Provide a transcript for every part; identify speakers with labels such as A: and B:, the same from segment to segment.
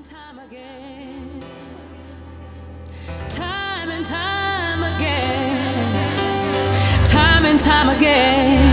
A: and time again. Time
B: and time again. Time and time
C: again.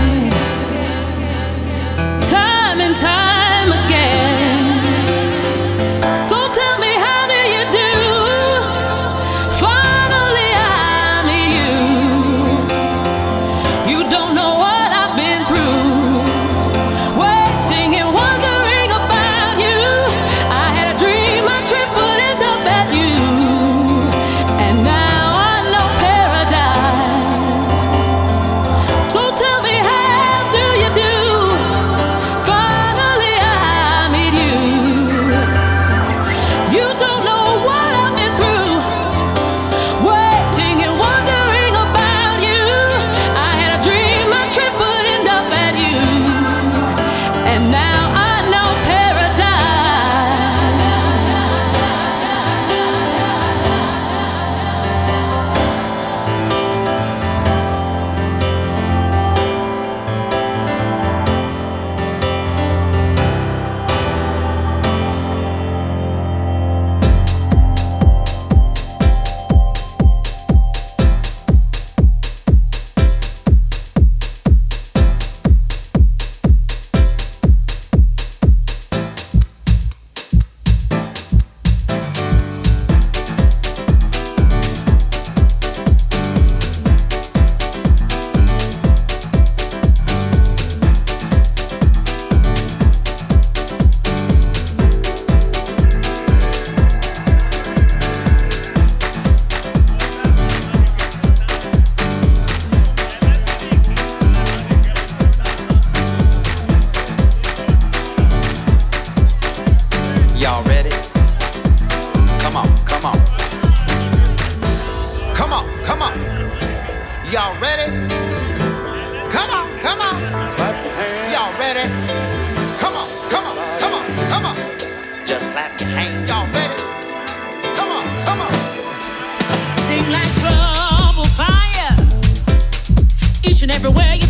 C: everywhere you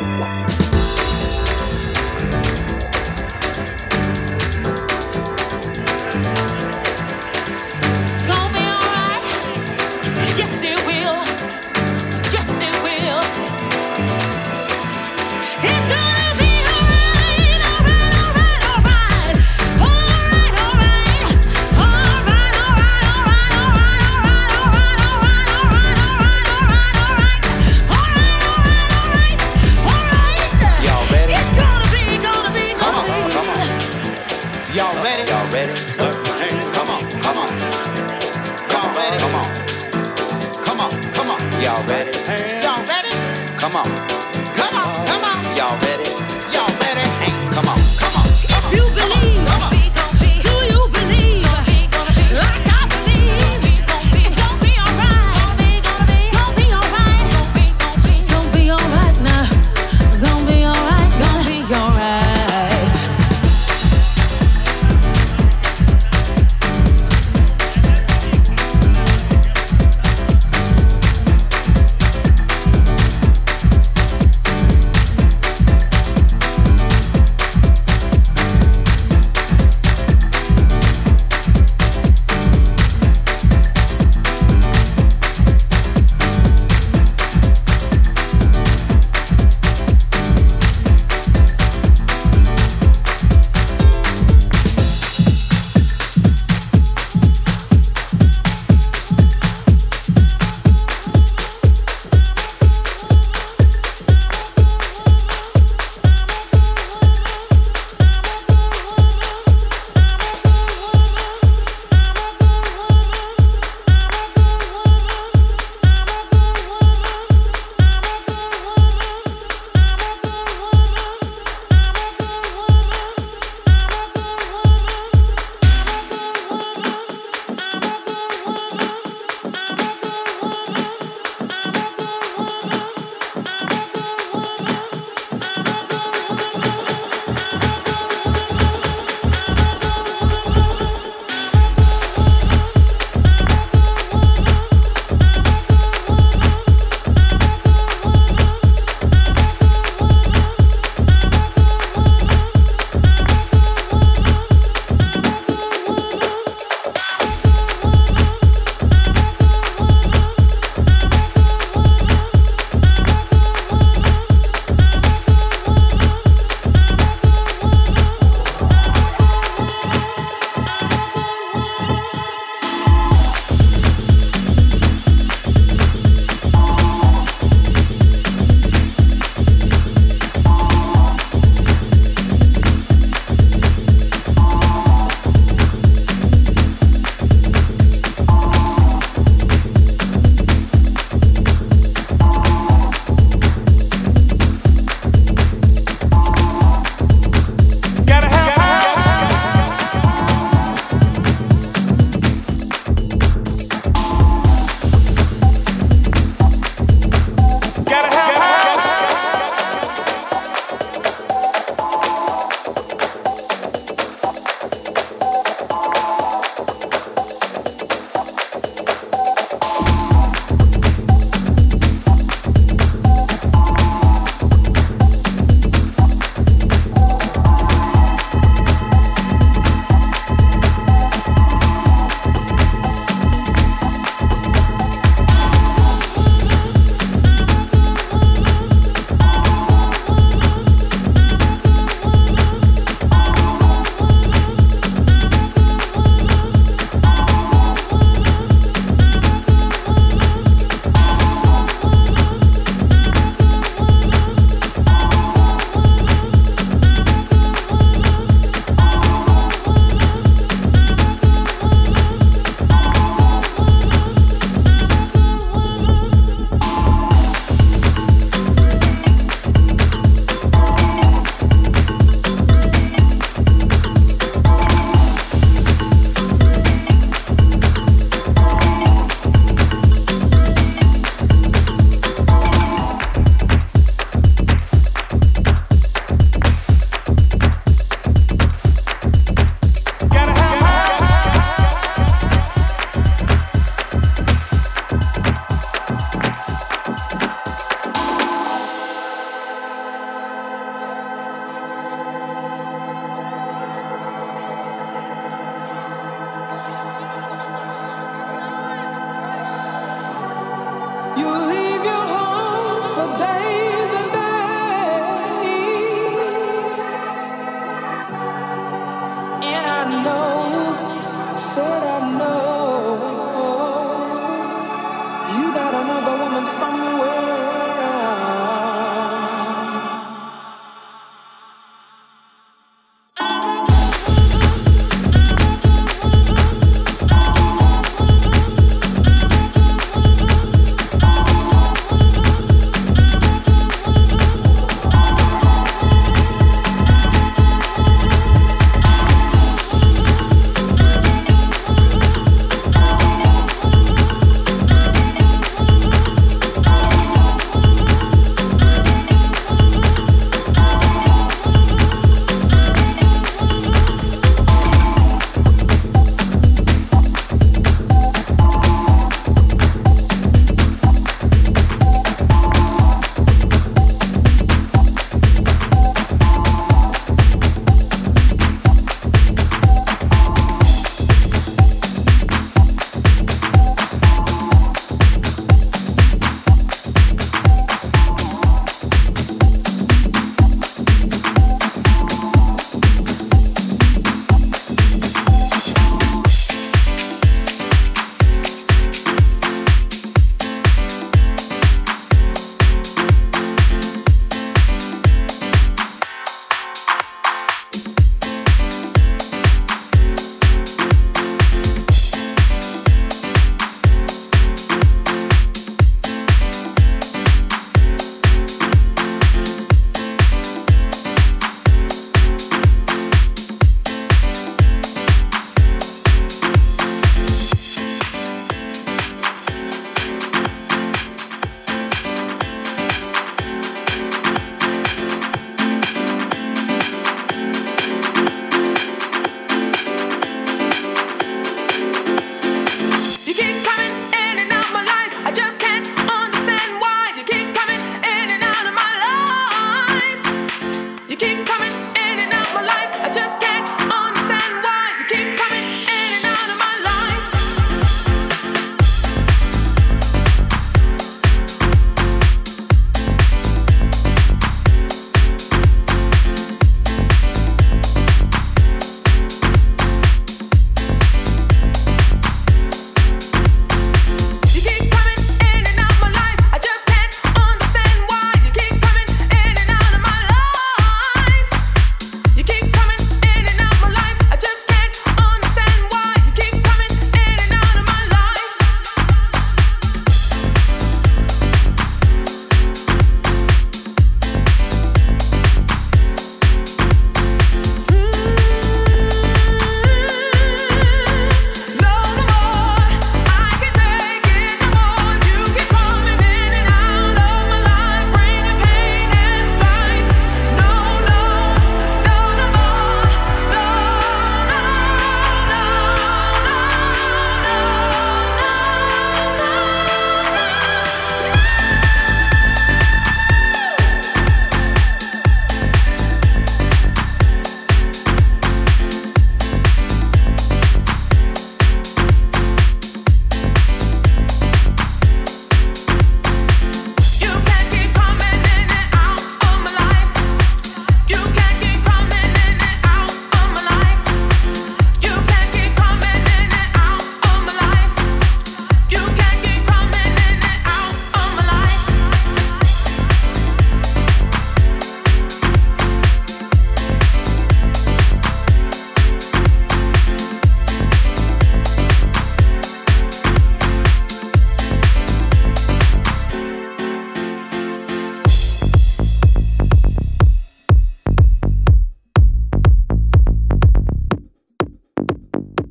C: Música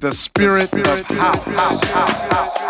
C: the spirit of house.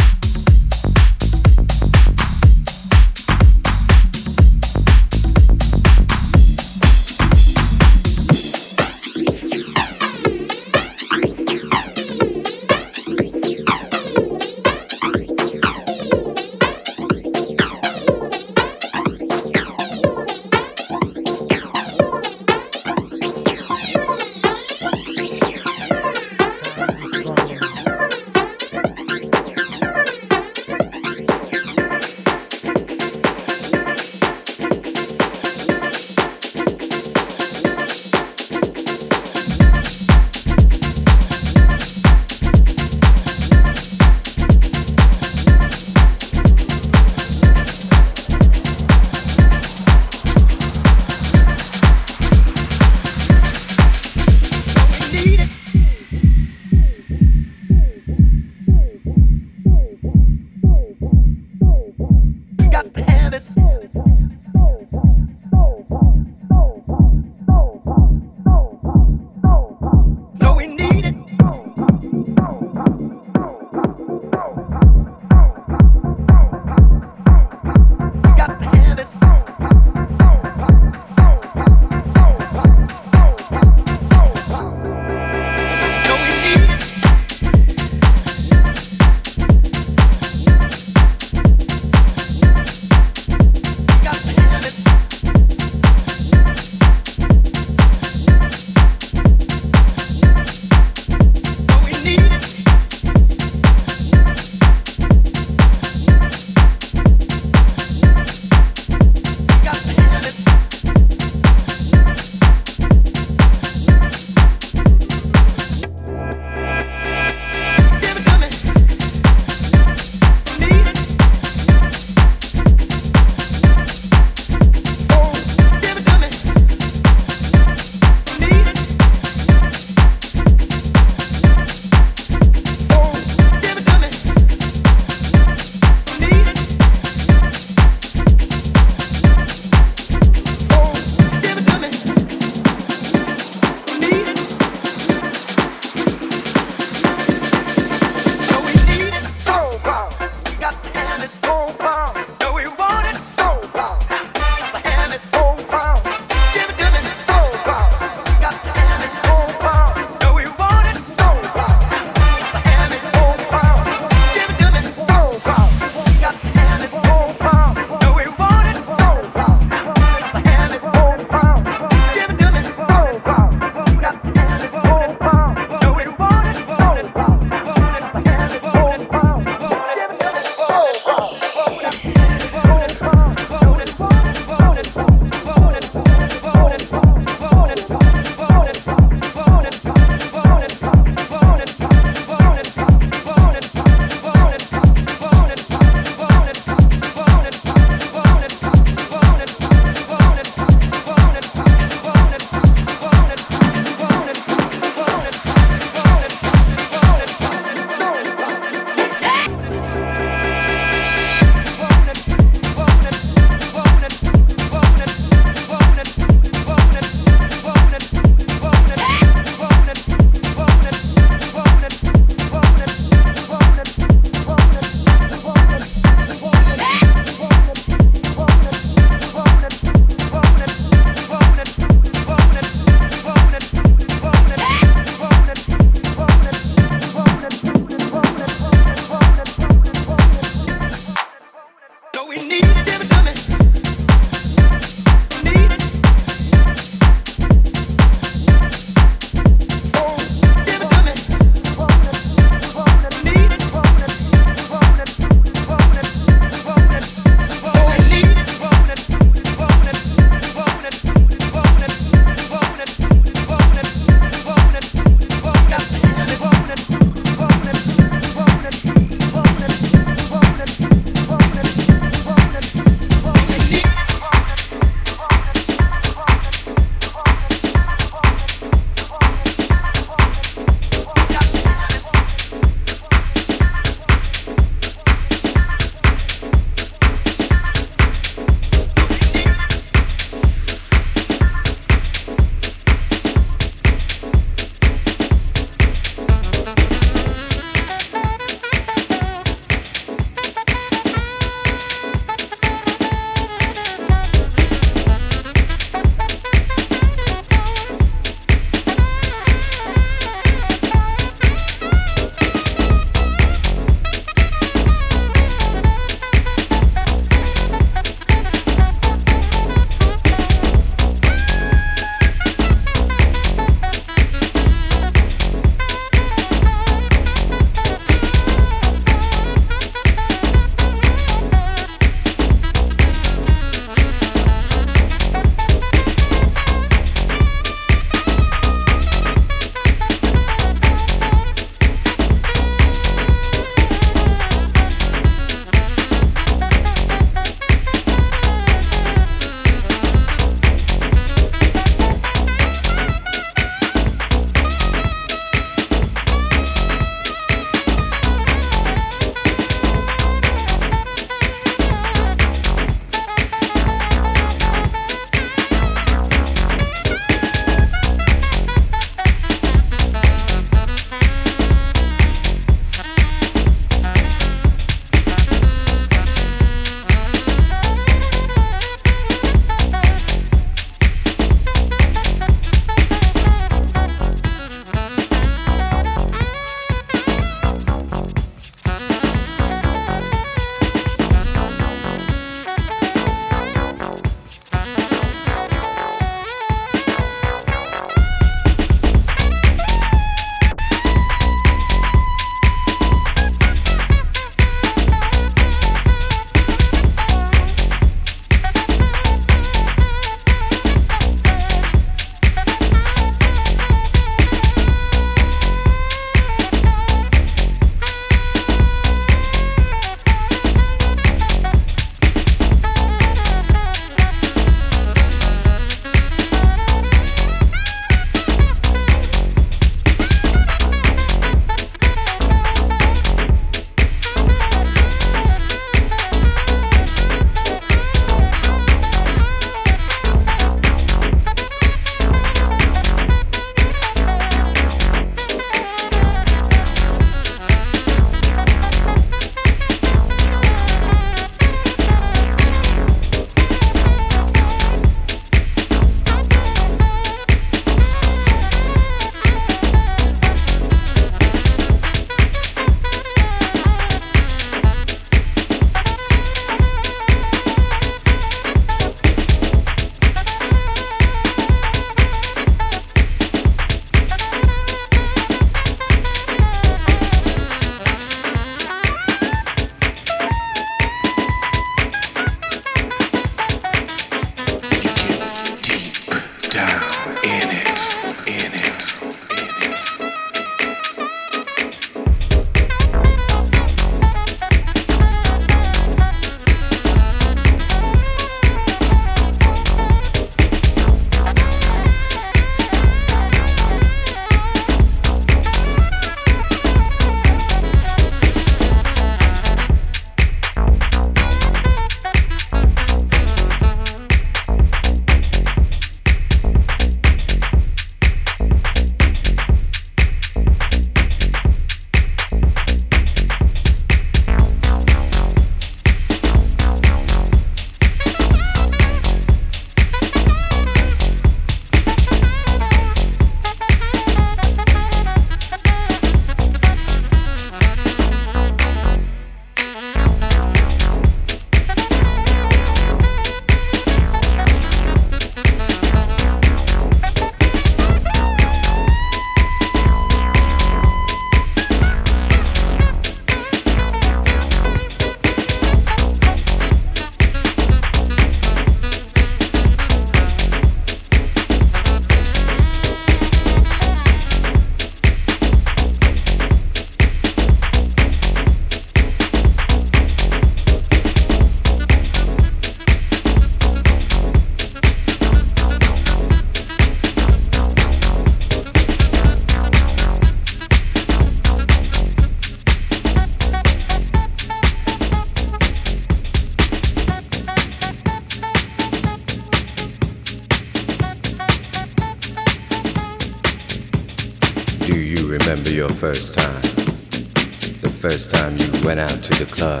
C: First time you went out to the club?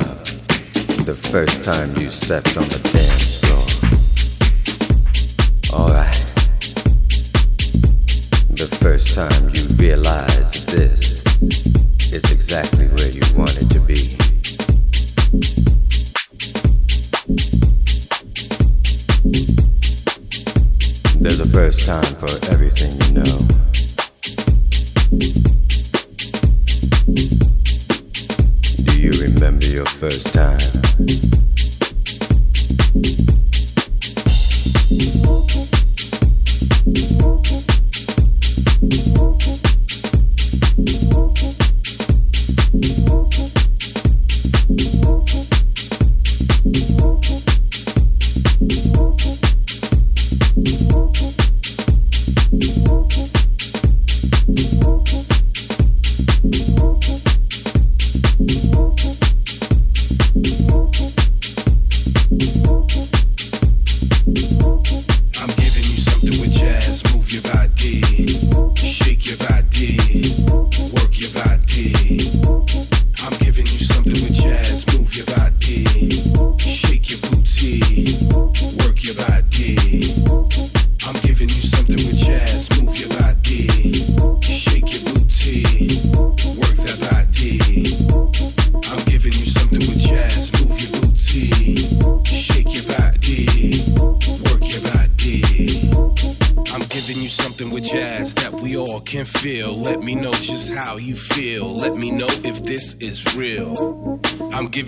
C: The first time you stepped on the dance floor? Alright. The first time you realized this is exactly where you wanted to be. There's a first time for everything you know. First time?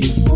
D: Booty,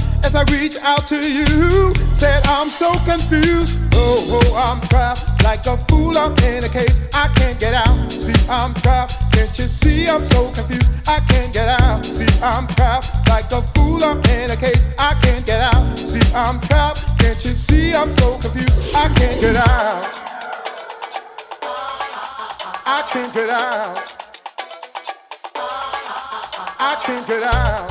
E: As I reach out to you, said I'm so confused. Oh, oh, I'm trapped like a fool. I'm in a cage. I can't get out. See, I'm trapped. Can't you see? I'm so confused. I can't get out. See, I'm trapped like a fool. I'm in a cage. I can't get out. See, I'm trapped. Can't you see? I'm so confused. I can't get out. I can't get out. I can't get out.